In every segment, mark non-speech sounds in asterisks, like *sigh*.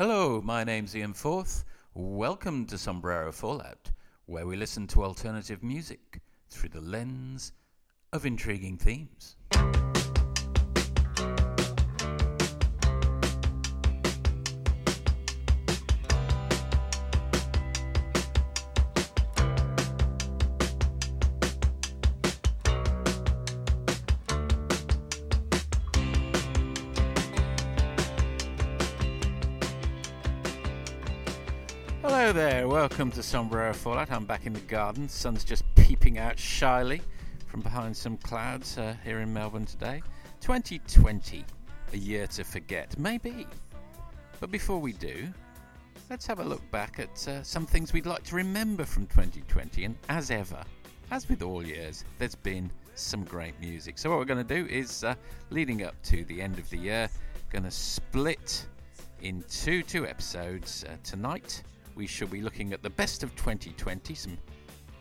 Hello, my name's Ian Forth. Welcome to Sombrero Fallout, where we listen to alternative music through the lens of intriguing themes. Welcome to Sombrero Fallout. I'm back in the garden. Sun's just peeping out shyly from behind some clouds uh, here in Melbourne today. 2020, a year to forget, maybe. But before we do, let's have a look back at uh, some things we'd like to remember from 2020. And as ever, as with all years, there's been some great music. So what we're going to do is, uh, leading up to the end of the year, going to split into two episodes uh, tonight we shall be looking at the best of 2020, some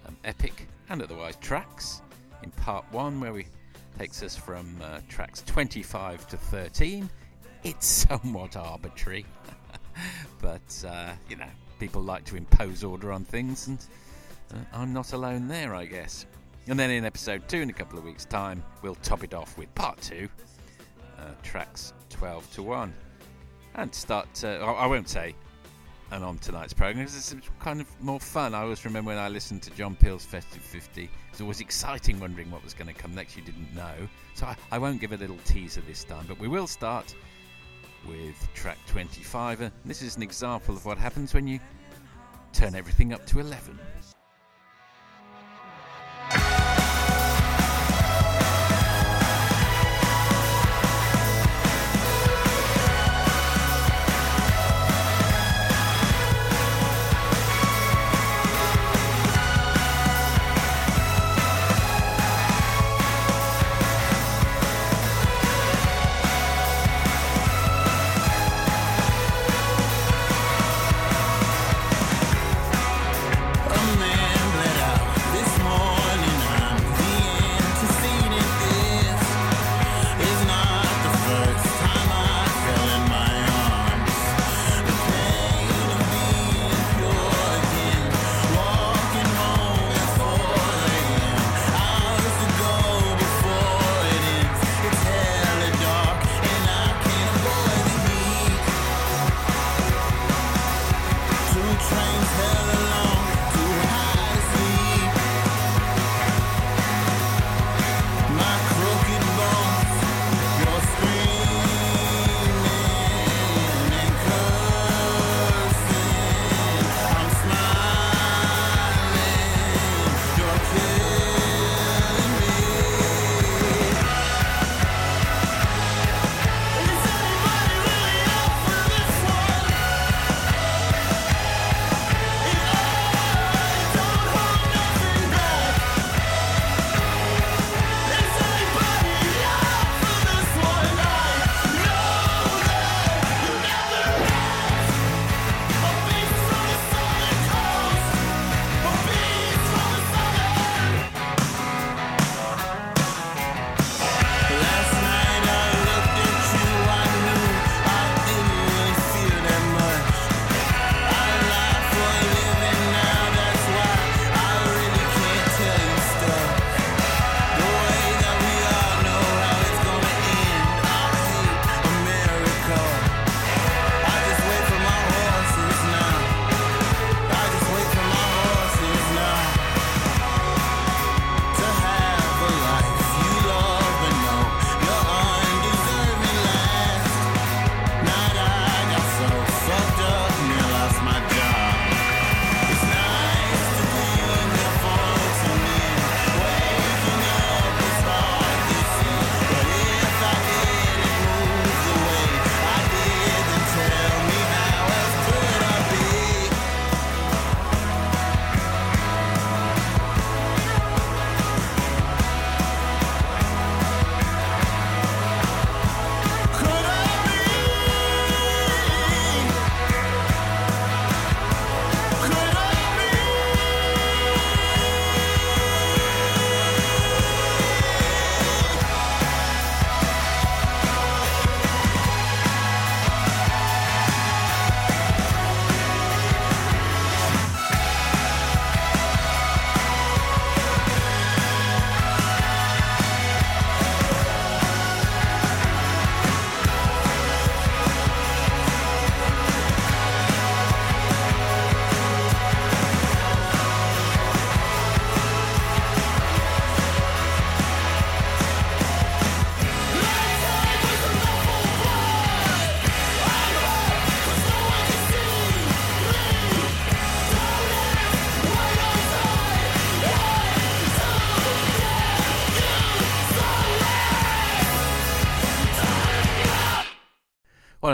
um, epic and otherwise tracks. In part one, where we takes us from uh, tracks 25 to 13. It's somewhat arbitrary, *laughs* but uh, you know, people like to impose order on things, and uh, I'm not alone there, I guess. And then in episode two, in a couple of weeks' time, we'll top it off with part two, uh, tracks 12 to 1. And start, uh, I won't say and on tonight's program because it's kind of more fun. I always remember when I listened to John Peel's Festive 50, it was always exciting wondering what was going to come next. You didn't know. So I, I won't give a little teaser this time, but we will start with track 25. And this is an example of what happens when you turn everything up to 11.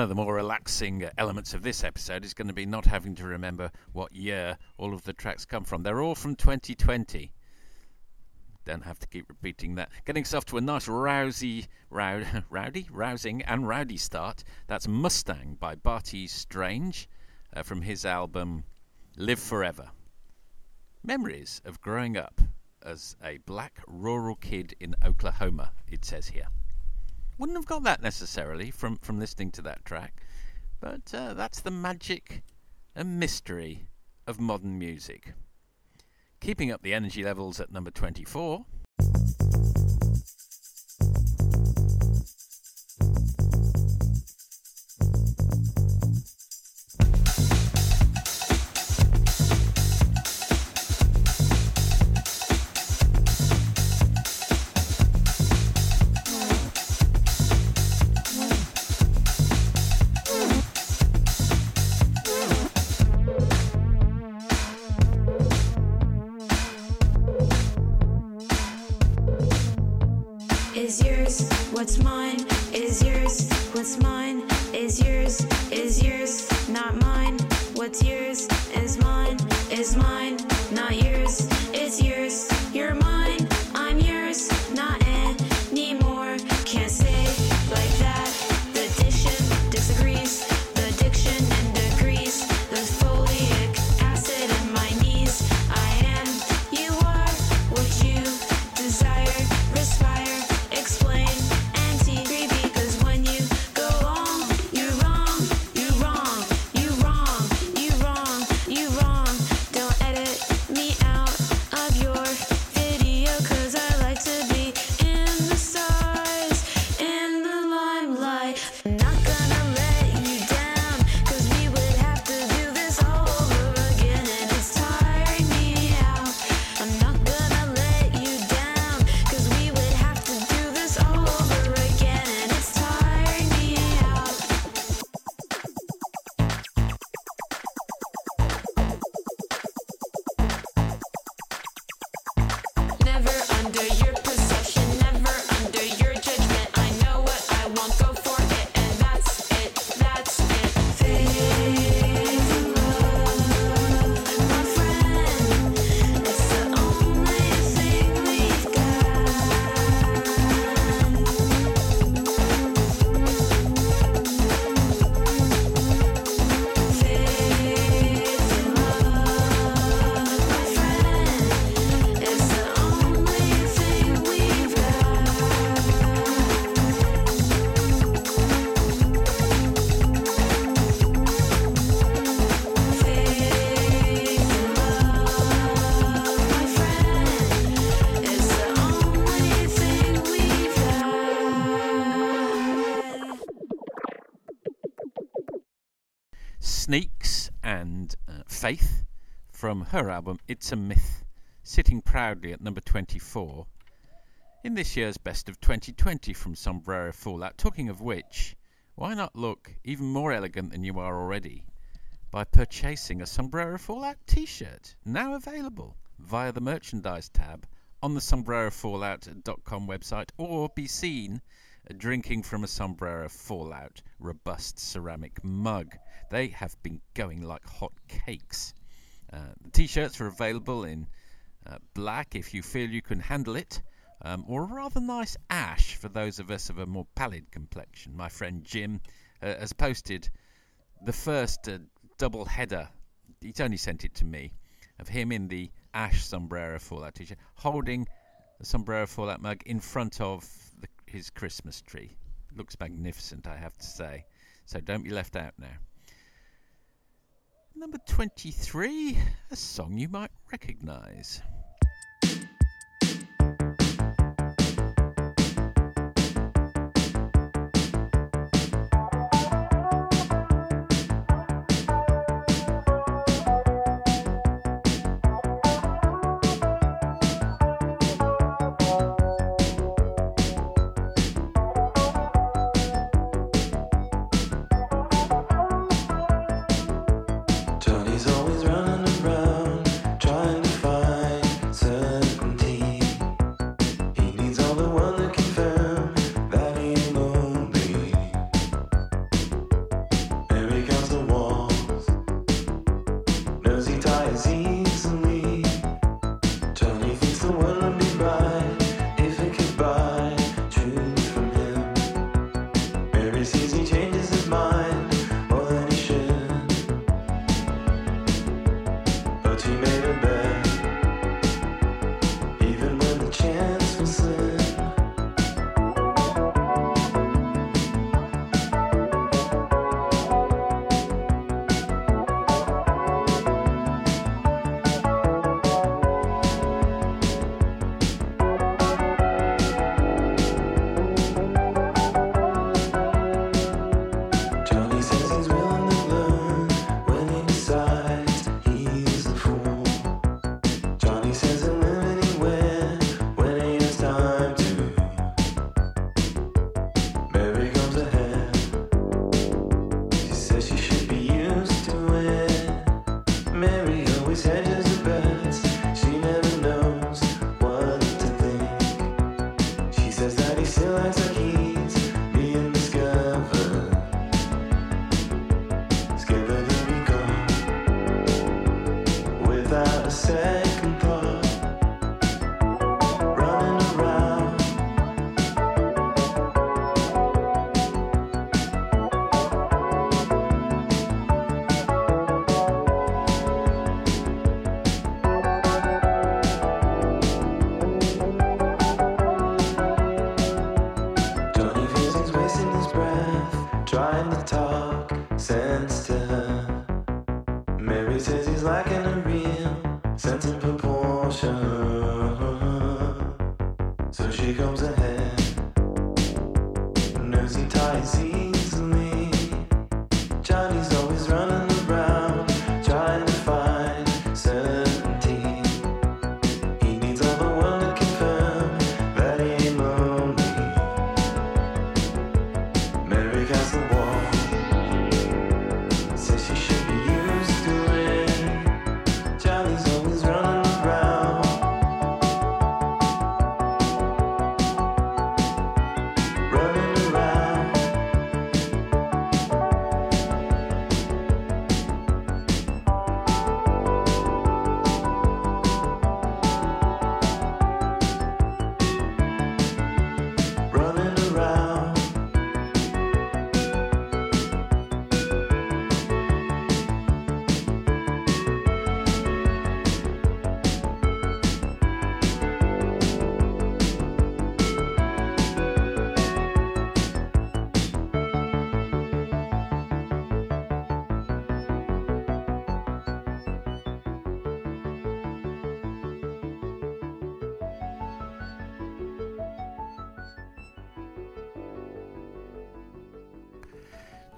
Of the more relaxing elements of this episode is going to be not having to remember what year all of the tracks come from. They're all from 2020. Don't have to keep repeating that. Getting us off to a nice rousy, row, *laughs* rowdy, rousing, and rowdy start. That's Mustang by Bartees Strange uh, from his album Live Forever. Memories of growing up as a black rural kid in Oklahoma, it says here. Wouldn't have got that necessarily from, from listening to that track, but uh, that's the magic and mystery of modern music. Keeping up the energy levels at number 24. From her album It's a Myth, sitting proudly at number 24 in this year's Best of 2020 from Sombrero Fallout. Talking of which, why not look even more elegant than you are already by purchasing a Sombrero Fallout t shirt, now available via the merchandise tab on the sombrerofallout.com website, or be seen drinking from a Sombrero Fallout robust ceramic mug. They have been going like hot cakes. Uh, the t shirts are available in uh, black if you feel you can handle it, um, or a rather nice ash for those of us of a more pallid complexion. My friend Jim uh, has posted the first uh, double header, he's only sent it to me, of him in the ash sombrero fallout t shirt holding the sombrero fallout mug in front of the, his Christmas tree. Looks magnificent, I have to say. So don't be left out now. Number 23, a song you might recognize.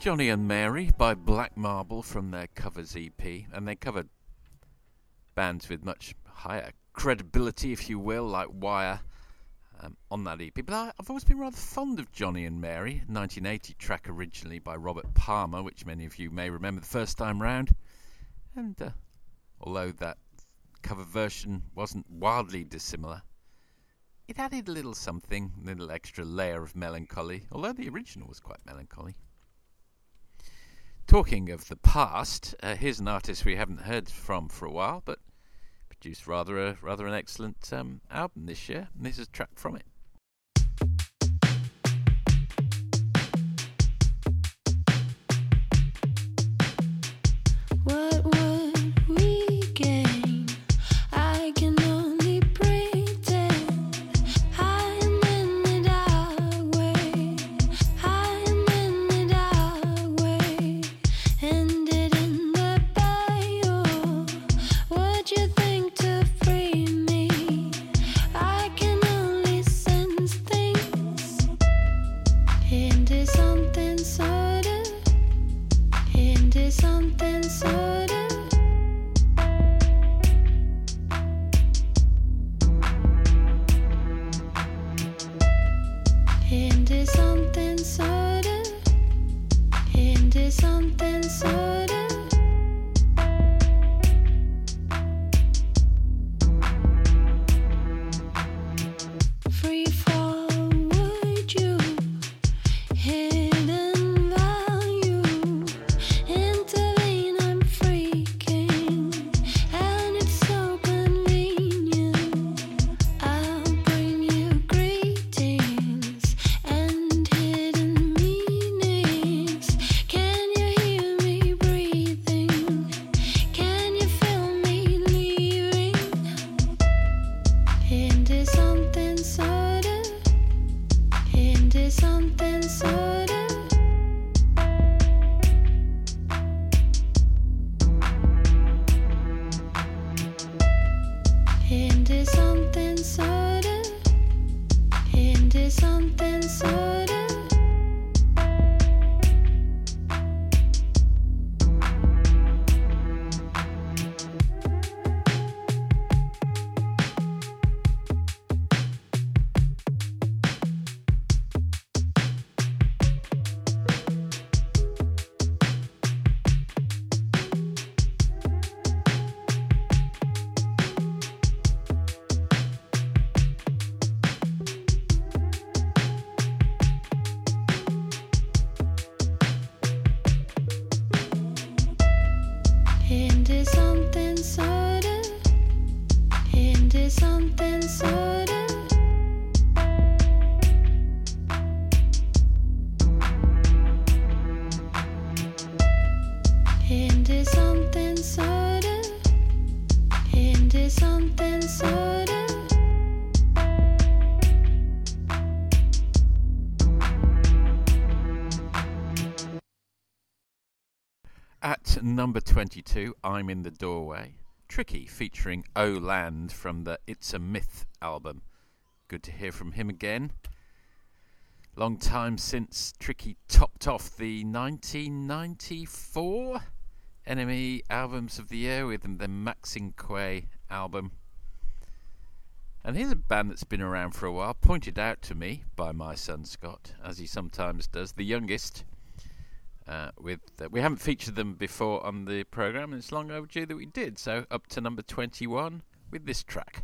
Johnny and Mary by Black Marble from their covers EP, and they covered bands with much higher credibility, if you will, like Wire um, on that EP. But I, have always been rather fond of Johnny and Mary, 1980 track originally by Robert Palmer, which many of you may remember the first time round. And uh, although that cover version wasn't wildly dissimilar, it added a little something, a little extra layer of melancholy, although the original was quite melancholy. Talking of the past, uh, here's an artist we haven't heard from for a while, but produced rather a rather an excellent um, album this year. And this is a track from it. Number 22, I'm in the Doorway. Tricky featuring O Land from the It's a Myth album. Good to hear from him again. Long time since Tricky topped off the 1994 NME Albums of the Year with the Quay album. And here's a band that's been around for a while, pointed out to me by my son Scott, as he sometimes does, the youngest. Uh, with uh, we haven't featured them before on the program, and it's long overdue that we did. So up to number 21 with this track.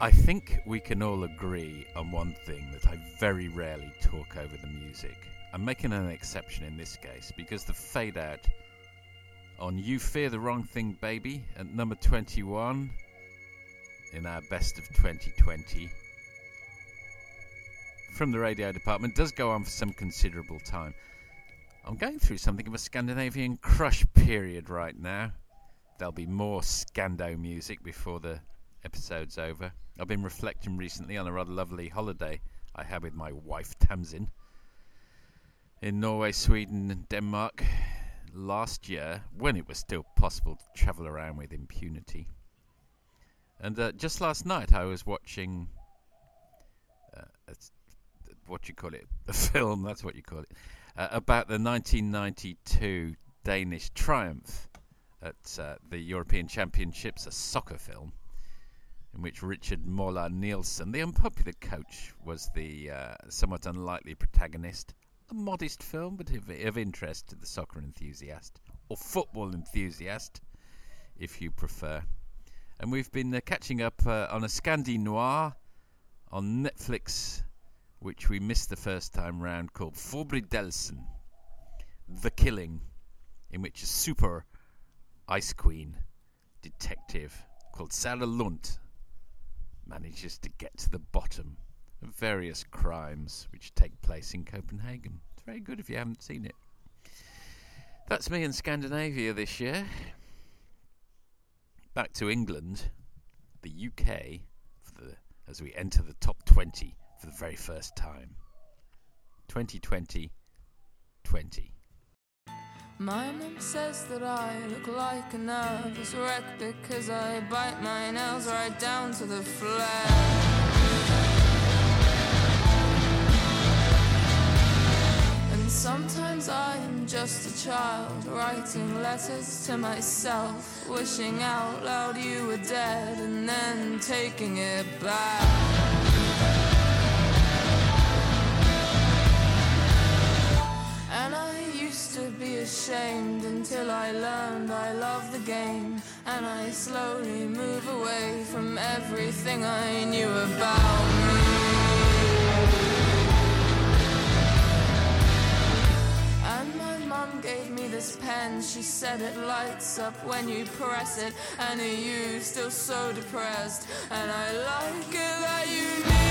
I think we can all agree on one thing that I very rarely talk over the music. I'm making an exception in this case because the fade out on You Fear the Wrong Thing Baby at number 21 in our best of 2020 from the radio department does go on for some considerable time. I'm going through something of a Scandinavian crush period right now. There'll be more Scando music before the episode's over. I've been reflecting recently on a rather lovely holiday I had with my wife Tamsin in Norway, Sweden, and Denmark last year when it was still possible to travel around with impunity. And uh, just last night I was watching uh, what you call it, *laughs* a film, that's what you call it, uh, about the 1992 Danish triumph at uh, the European Championships, a soccer film in which Richard Moller Nielsen, the unpopular coach, was the uh, somewhat unlikely protagonist. A modest film, but of, of interest to the soccer enthusiast, or football enthusiast, if you prefer. And we've been uh, catching up uh, on a Scandi Noir on Netflix, which we missed the first time round, called Forbrydelsen, The Killing, in which a super ice queen detective called Sarah Lund manages to get to the bottom of various crimes which take place in Copenhagen. It's very good if you haven't seen it. That's me in Scandinavia this year. Back to England, the UK, the, as we enter the top 20 for the very first time. 2020 20. My mum says that I look like a nervous wreck because I bite my nails right down to the flesh. And sometimes I am just a child writing letters to myself, wishing out loud you were dead and then taking it back. Ashamed until I learned I love the game and I slowly move away from everything I knew about me. And my mom gave me this pen. She said it lights up when you press it, and are you still so depressed. And I like it that you need.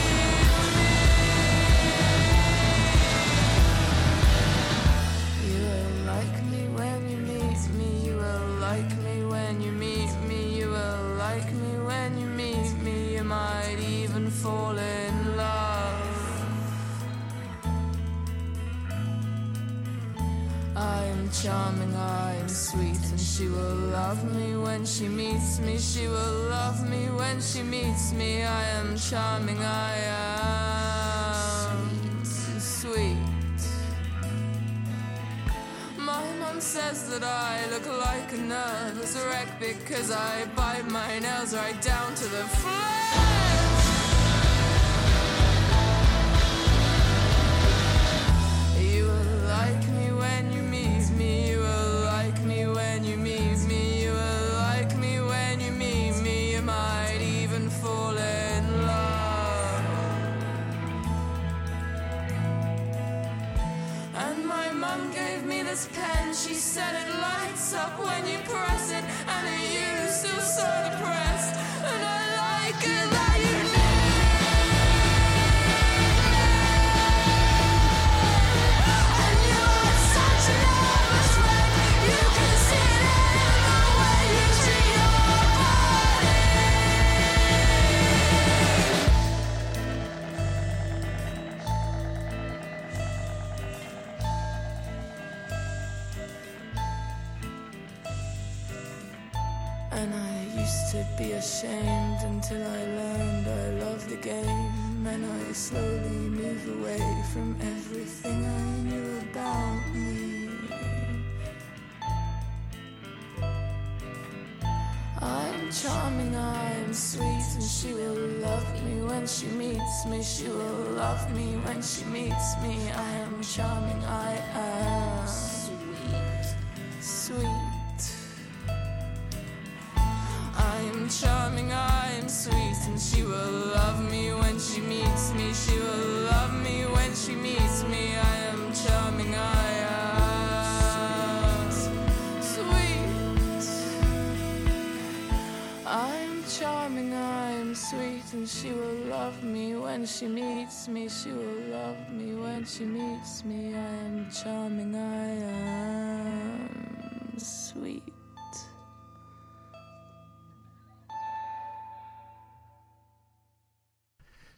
Am charming, I am sweet, and she will love me when she meets me. She will love me when she meets me. I am charming, I am sweet. My mom says that I look like a nervous wreck because I bite my nails right down to the flesh.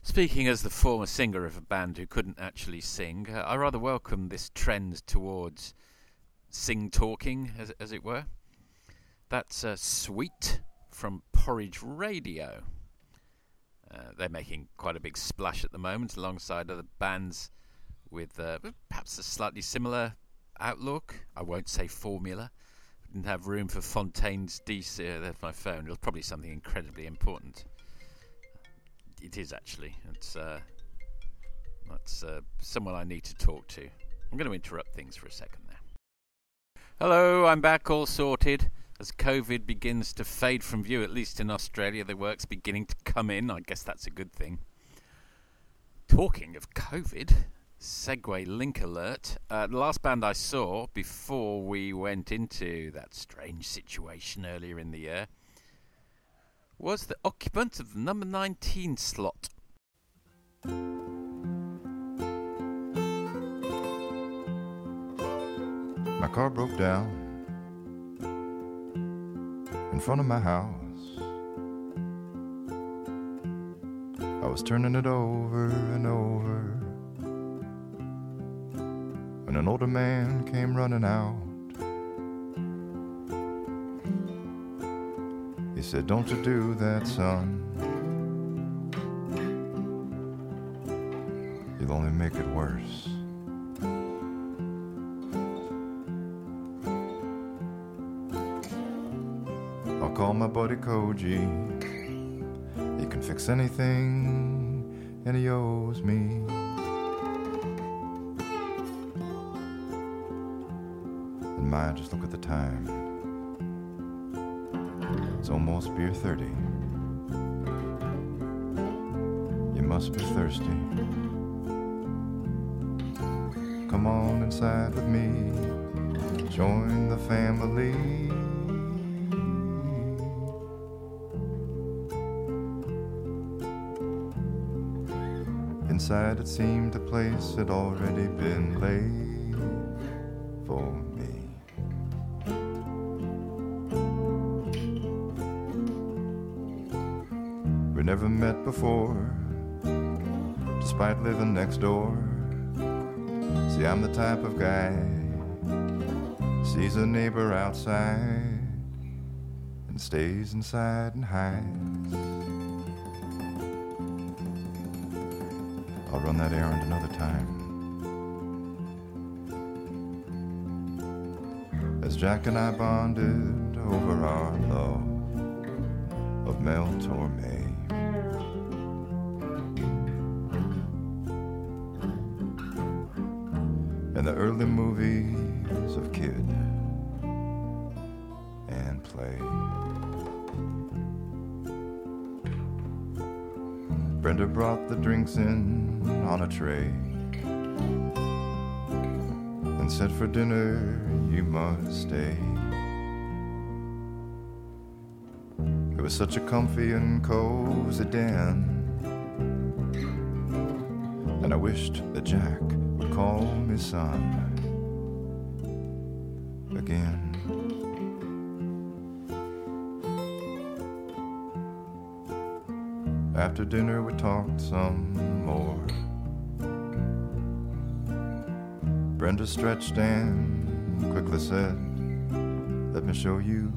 Speaking as the former singer of a band who couldn't actually sing, uh, I rather welcome this trend towards sing talking, as, as it were. That's uh, Sweet from Porridge Radio. Uh, they're making quite a big splash at the moment alongside other bands with uh, perhaps a slightly similar outlook. I won't say formula. Didn't have room for Fontaines DC. Uh, there's my phone. It was probably something incredibly important it is actually. It's uh, that's uh, someone I need to talk to. I'm going to interrupt things for a second there. Hello, I'm back, all sorted. As COVID begins to fade from view, at least in Australia, the work's beginning to come in. I guess that's a good thing. Talking of COVID, segue link alert. Uh, the last band I saw before we went into that strange situation earlier in the year was the occupant of the number 19 slot. My car broke down in front of my house. I was turning it over and over when an older man came running out. He said, Don't you do that, son. You'll only make it worse. I'll call my buddy Koji. He can fix anything, and he owes me. And my, just look at the time. It's almost beer 30. You must be thirsty. Come on inside with me. Join the family. Inside it seemed a place had already been laid for never met before, despite living next door. See, I'm the type of guy sees a neighbor outside and stays inside and hides. I'll run that errand another time. As Jack and I bonded over our love of Mel Torme. and the movies of Kid 'n Play. Brenda brought the drinks in on a tray and said for dinner you must stay. It was such a comfy and cozy den, and I wished that Jack would call me son again. After dinner, we talked some more. Brenda stretched and quickly said, Let me show you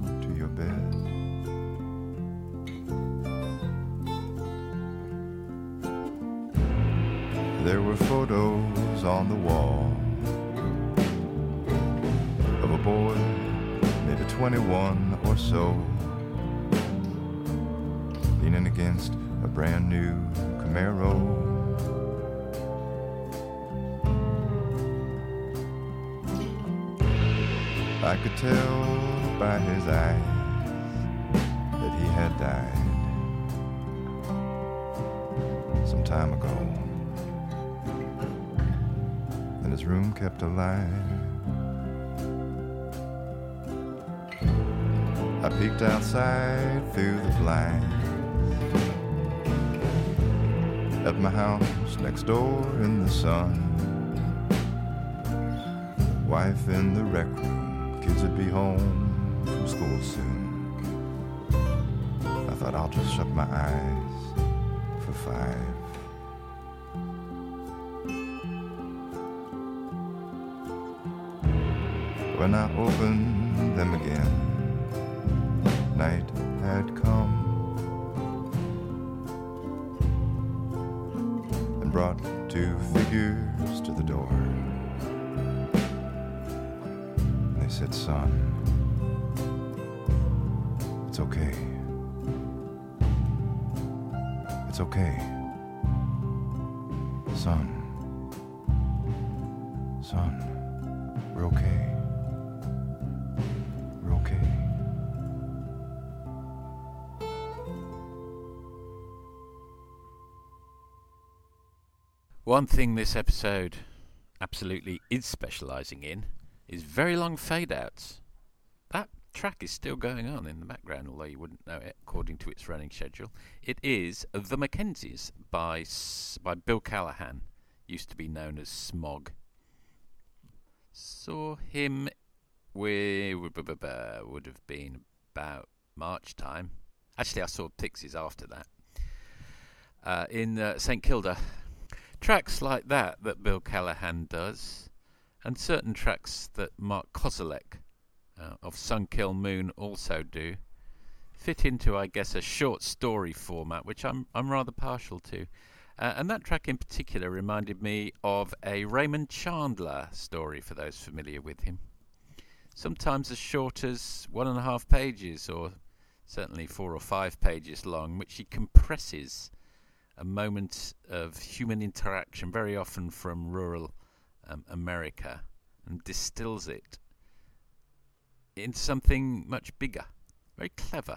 brand new Camaro. I could tell by his eyes that he had died. some time ago. And his room kept alive. I peeked outside through the blinds at my house next door in the sun. Wife in the rec room, kids would be home from school soon. I thought I'll just shut my eyes for five. When I opened them again, One thing this episode absolutely is specialising in is very long fade outs. That track is still going on in the background, although you wouldn't know it according to its running schedule. It is The Mackenzies by, by Bill Callahan, used to be known as Smog. Saw him we would have been about March time. Actually, I saw Pixies after that uh, in uh, St Kilda. Tracks like that that Bill Callahan does, and certain tracks that Mark Kozelek uh, of Sun Kil Moon also do, fit into, I guess, a short story format, which I'm I'm rather partial to. Uh, and that track in particular reminded me of a Raymond Chandler story, for those familiar with him. Sometimes as short as one and a half pages, or certainly four or five pages long, which he compresses a moment of human interaction, very often from rural um, America, and distills it into something much bigger. Very clever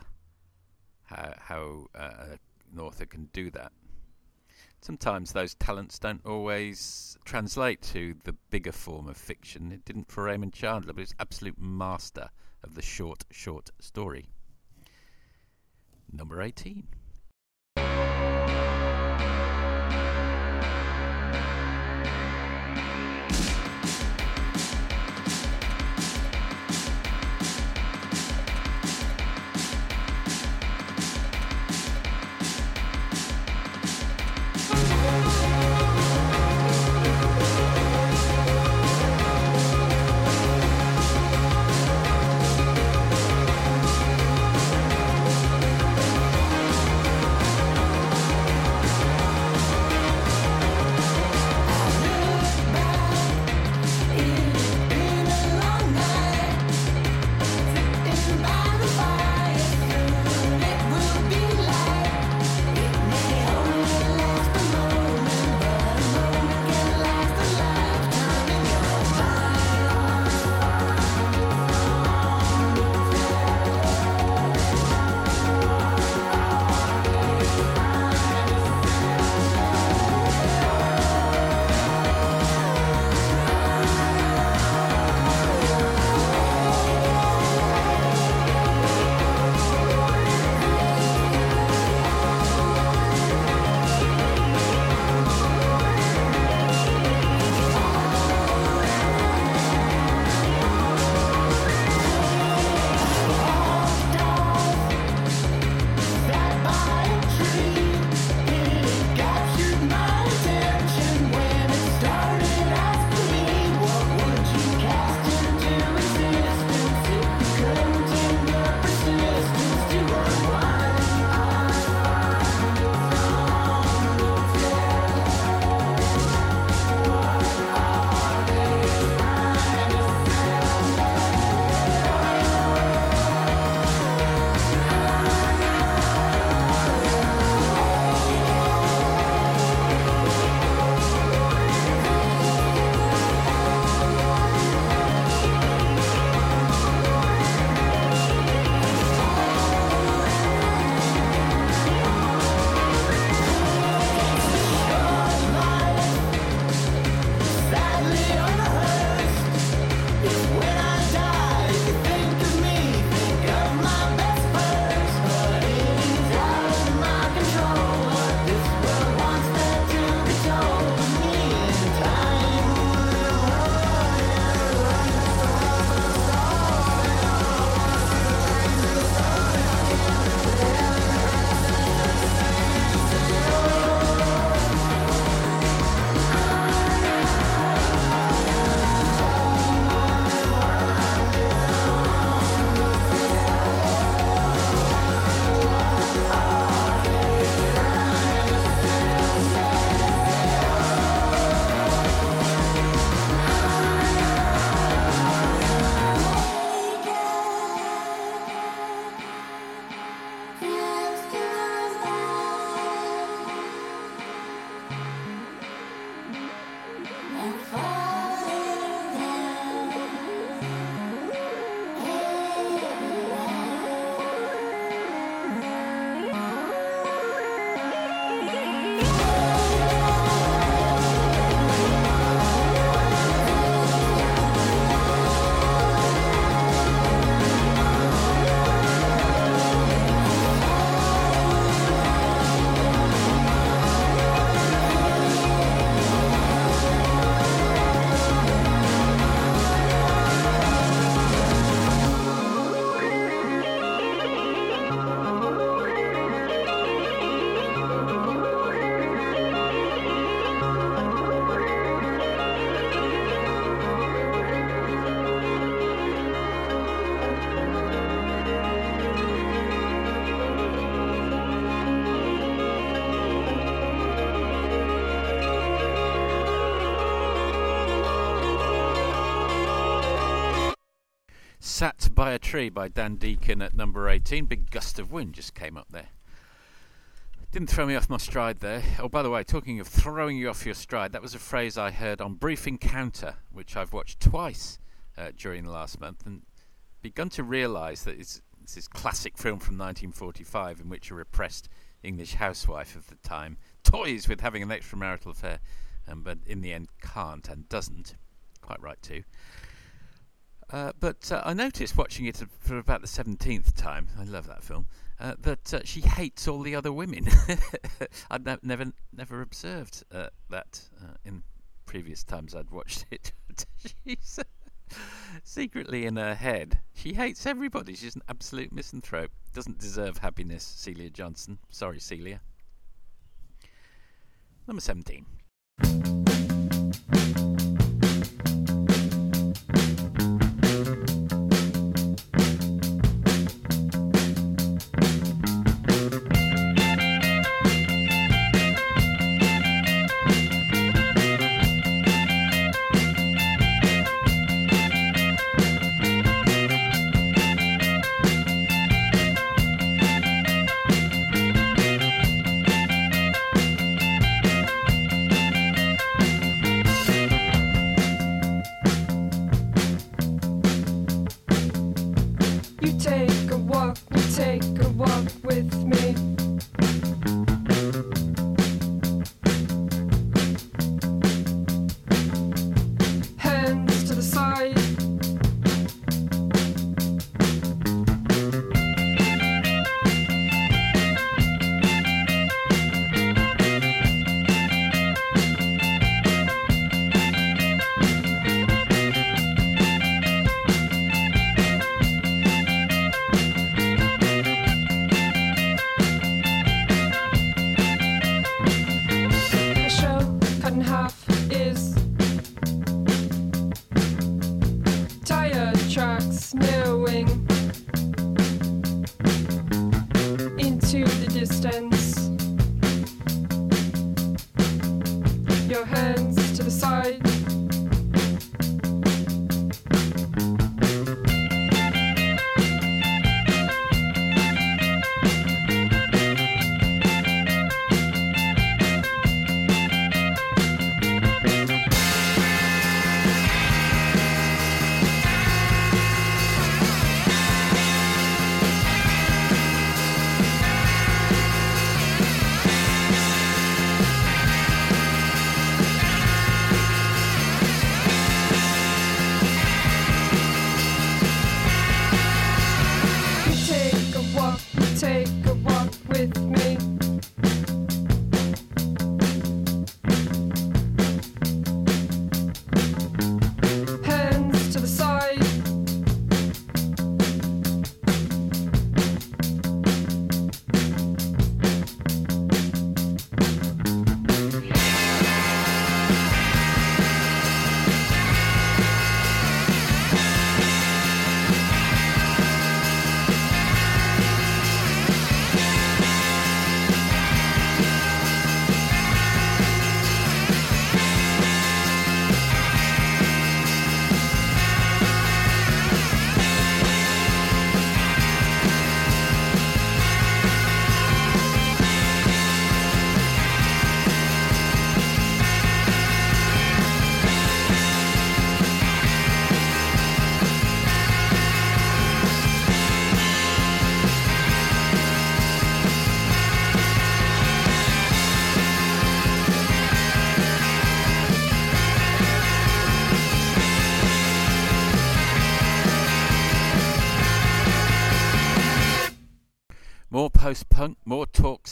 how, how uh, an author can do that. Sometimes those talents don't always translate to the bigger form of fiction. It didn't for Raymond Chandler, but he's absolute master of the short, short story. Number 18. Tree by Dan Deacon at number 18. Big gust of wind just came up there. Didn't throw me off my stride there. Oh, by the way, talking of throwing you off your stride, that was a phrase I heard on Brief Encounter, which I've watched twice uh, during the last month, and begun to realise that it's, it's this classic film from 1945 in which a repressed English housewife of the time toys with having an extramarital affair, um, but in the end can't and doesn't. Quite right, too. Uh, but uh, I noticed watching it for about the 17th time, I love that film, uh, that uh, she hates all the other women. *laughs* I'd ne- never never observed uh, that uh, in previous times I'd watched *laughs* it. She's secretly in her head, she hates everybody. She's an absolute misanthrope. Doesn't deserve happiness, Celia Johnson. Sorry, Celia. Number 17.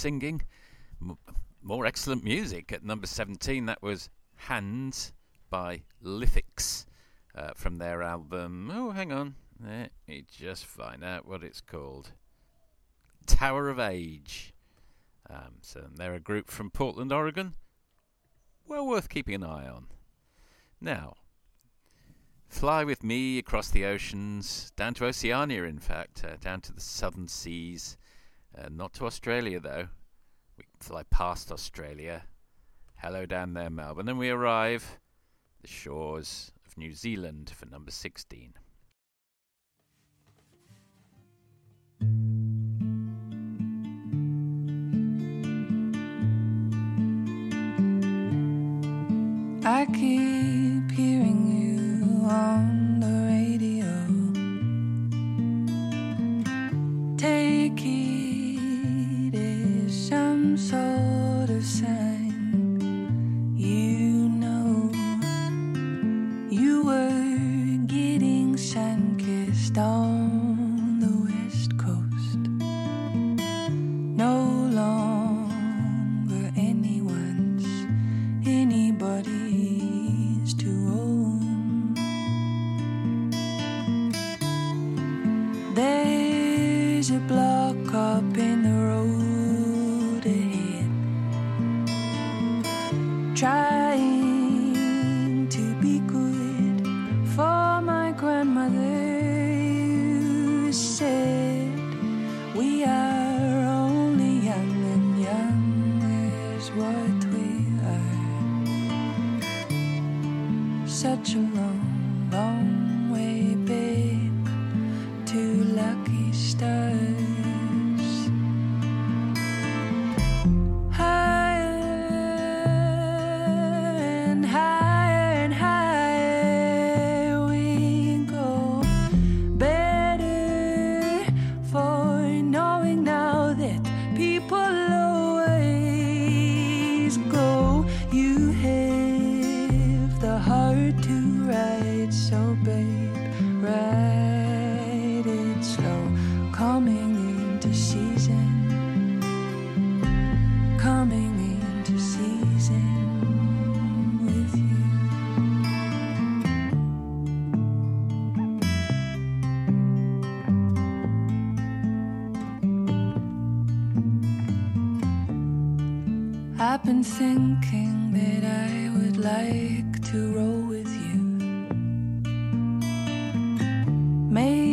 Singing, more excellent music. At number 17, that was Hands by Lithics uh, from their album. Oh, hang on. Let me just find out what it's called Tower of Age. Um, so they're a group from Portland, Oregon. Well worth keeping an eye on. Now, fly with me across the oceans, down to Oceania, in fact, uh, down to the southern seas, uh, not to Australia though. We fly past Australia. Hello down there, Melbourne. And we arrive the shores of New Zealand for number 16. I keep I've been thinking that I would like to roll with you. Maybe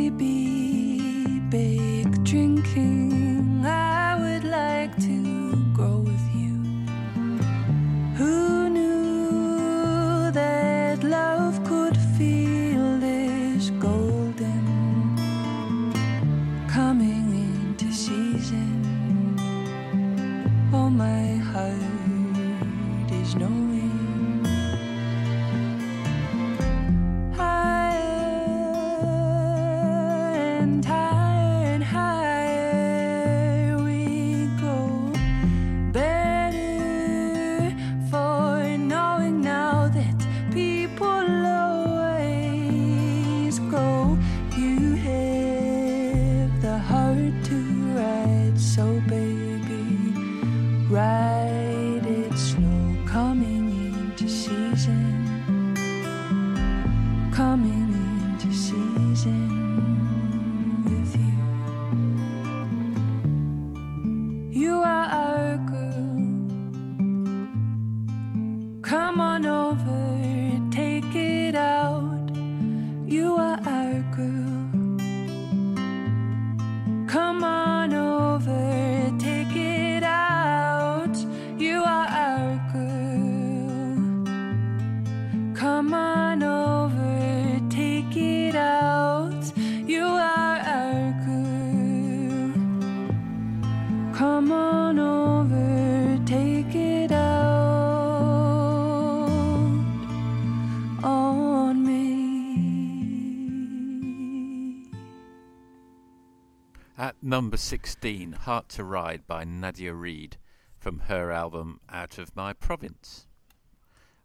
Number 16, Heart to Ride by Nadia Reid from her album Out of My Province.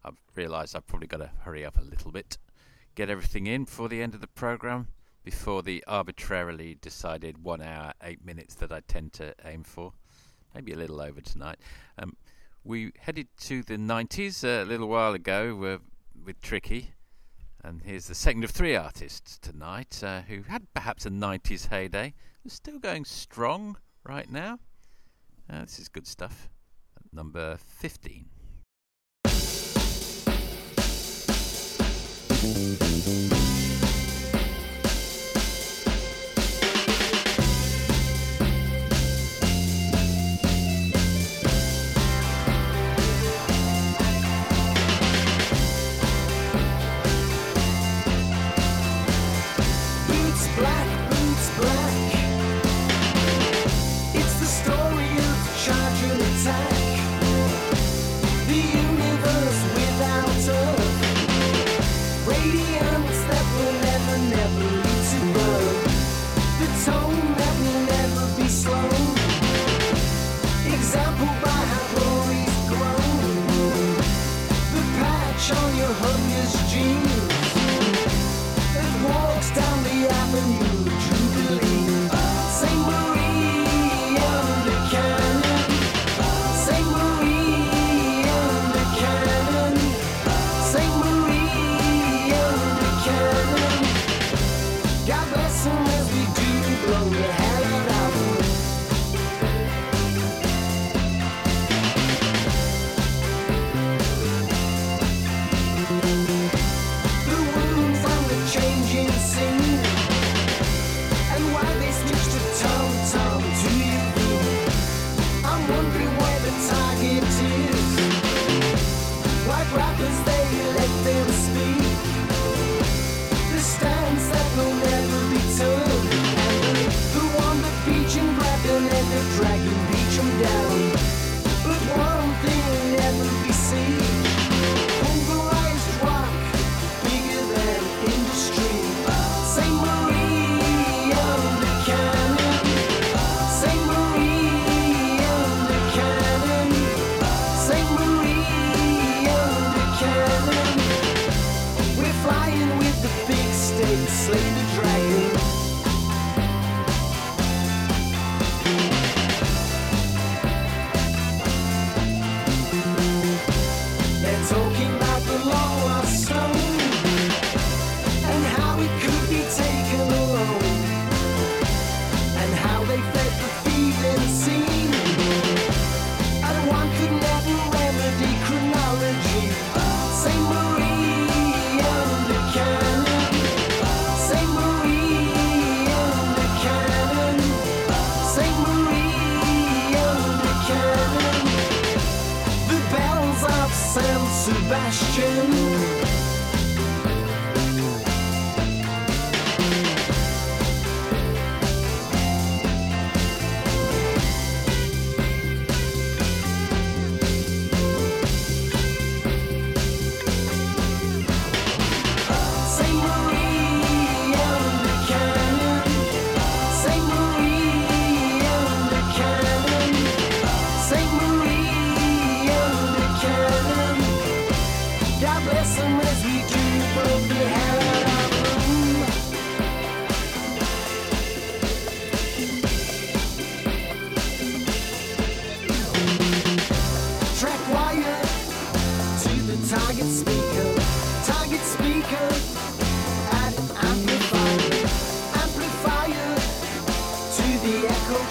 I've realised I've probably got to hurry up a little bit, get everything in before the end of the programme, before the arbitrarily decided one hour, eight minutes that I tend to aim for. Maybe a little over tonight. Um, we headed to the 90s a little while ago with Tricky. And here's the second of three artists tonight uh, who had perhaps a 90s heyday, Still going strong right now. Uh, this is good stuff. Number 15.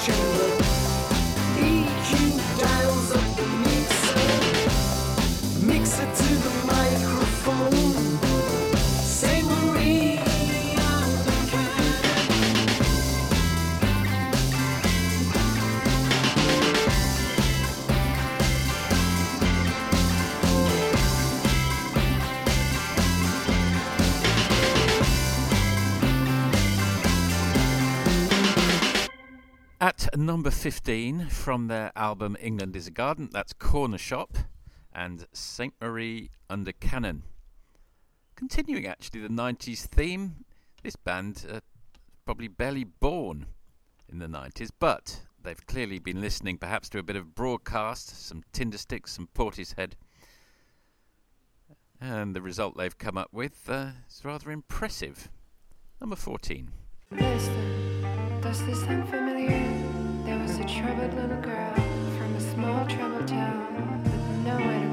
The number 15 from their album England is a Garden, that's Cornershop and St. Marie Under Canon. Continuing actually the 90s theme, this band uh, probably barely born in the 90s, but they've clearly been listening perhaps to a bit of broadcast, some Tindersticks, some Portishead. And the result they've come up with uh, is rather impressive. Number 14. Does this sound familiar? There was a troubled little girl from a small troubled town with nowhere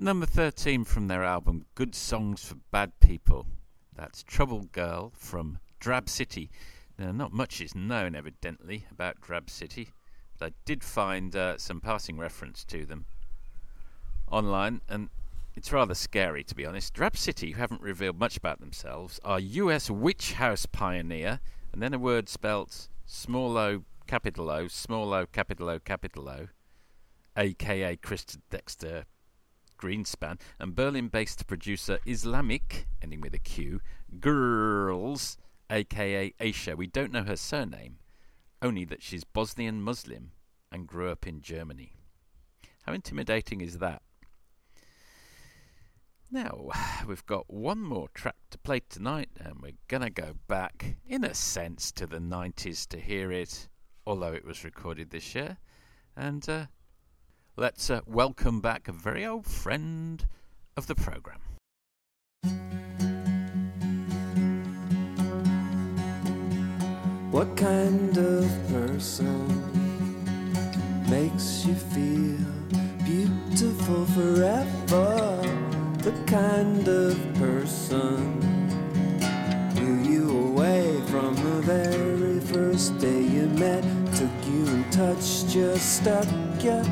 At number 13 from their album Good Songs for Bad People, that's Trouble Girl from Drab City. Now, not much is known, evidently, about Drab City, but I did find uh, some passing reference to them online, and it's rather scary, to be honest. Drab City, who haven't revealed much about themselves, are US witch house pioneer, and then a word spelt small o, capital O, small o, capital O, capital O, aka Krista Dexter Greenspan, and Berlin based producer Islamic, ending with a Q, Girls, aka Aisha. We don't know her surname, only that she's Bosnian Muslim and grew up in Germany. How intimidating is that? Now, we've got one more track to play tonight, and we're gonna go back, in a sense, to the 90s to hear it, although it was recorded this year. And uh, let's uh, welcome back a very old friend of the program. What kind of person makes you feel beautiful forever? The kind of person knew you away from the very first day you met, took you and touched you, stuck you,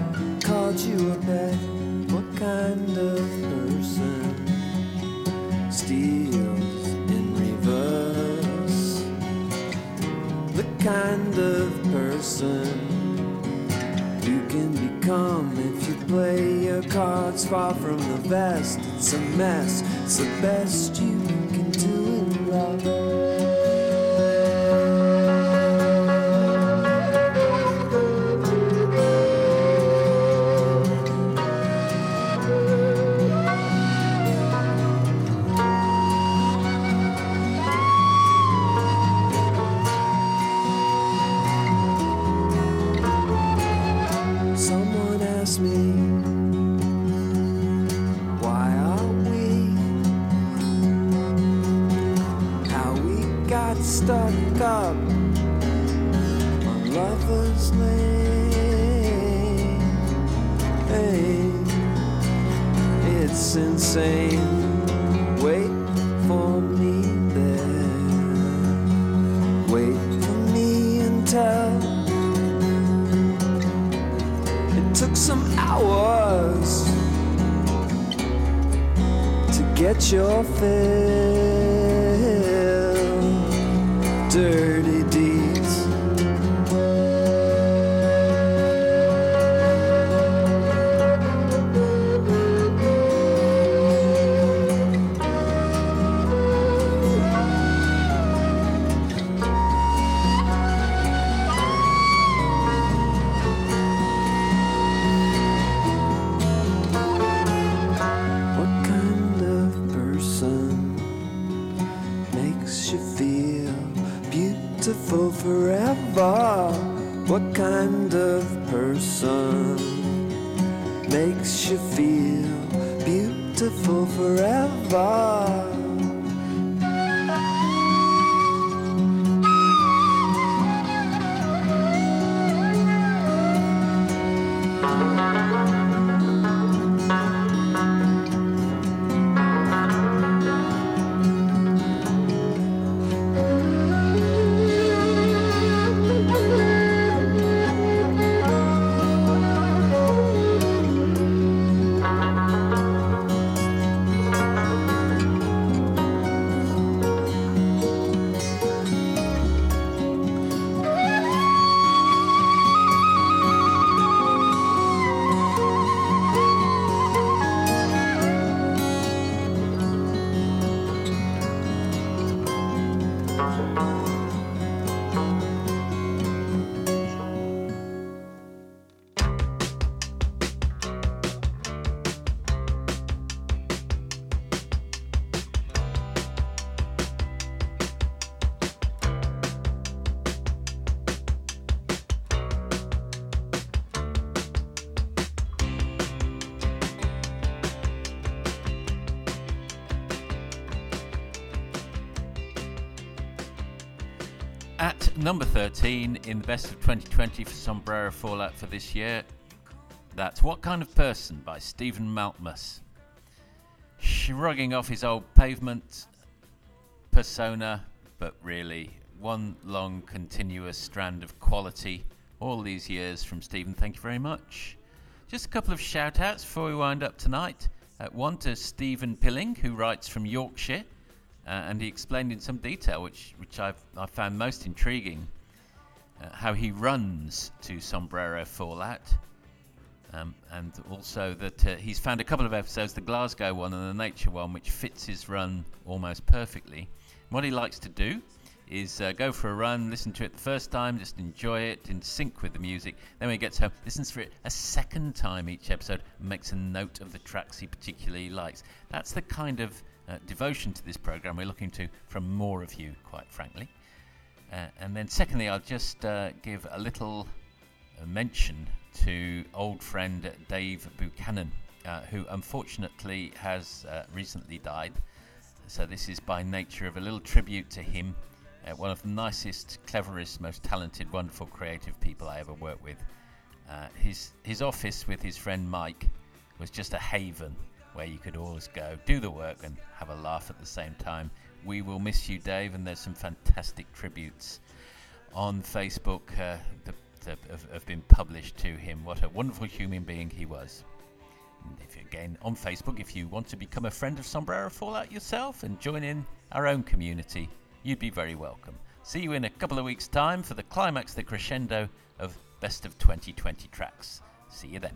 called you a pet. What kind of person steals in reverse? the kind of person you can become if you play your cards far from the best. It's a mess, it's the best you number 13 in the best of 2020 for Sombrero Fallout for this year, That's What Kind of Person by Stephen Malkmus. Shrugging off his old pavement persona, but really one long continuous strand of quality all these years from Stephen. Thank you very much. Just a couple of shout outs before we wind up tonight. Uh, one to Stephen Pilling, who writes from Yorkshire, uh, and he explained in some detail, which, which I've, I found most intriguing, uh, how he runs to Sombrero Fallout. Um, and also that uh, he's found a couple of episodes, the Glasgow one and the Nature one, which fits his run almost perfectly. What he likes to do is uh, go for a run, listen to it the first time, just enjoy it in sync with the music. Then when he gets home, listens for it a second time each episode, makes a note of the tracks he particularly likes. That's the kind of uh, devotion to this program we're looking to from more of you, quite frankly. Uh, and then, secondly, I'll just uh, give a little uh, mention to old friend Dave Buchanan, uh, who unfortunately has recently died. So, this is by nature of a little tribute to him, one of the nicest, cleverest, most talented, wonderful, creative people I ever worked with. His, his office with his friend Mike was just a haven where you could always go, do the work, and have a laugh at the same time. We will miss you, Dave, and there's some fantastic tributes on Facebook uh, that, have, have been published to him. What a wonderful human being he was. If you're again on Facebook, if you want to become a friend of Sombrero Fallout yourself and join in our own community, you'd be very welcome. See you in a couple of weeks' time for the climax, the crescendo of Best of 2020 tracks. See you then.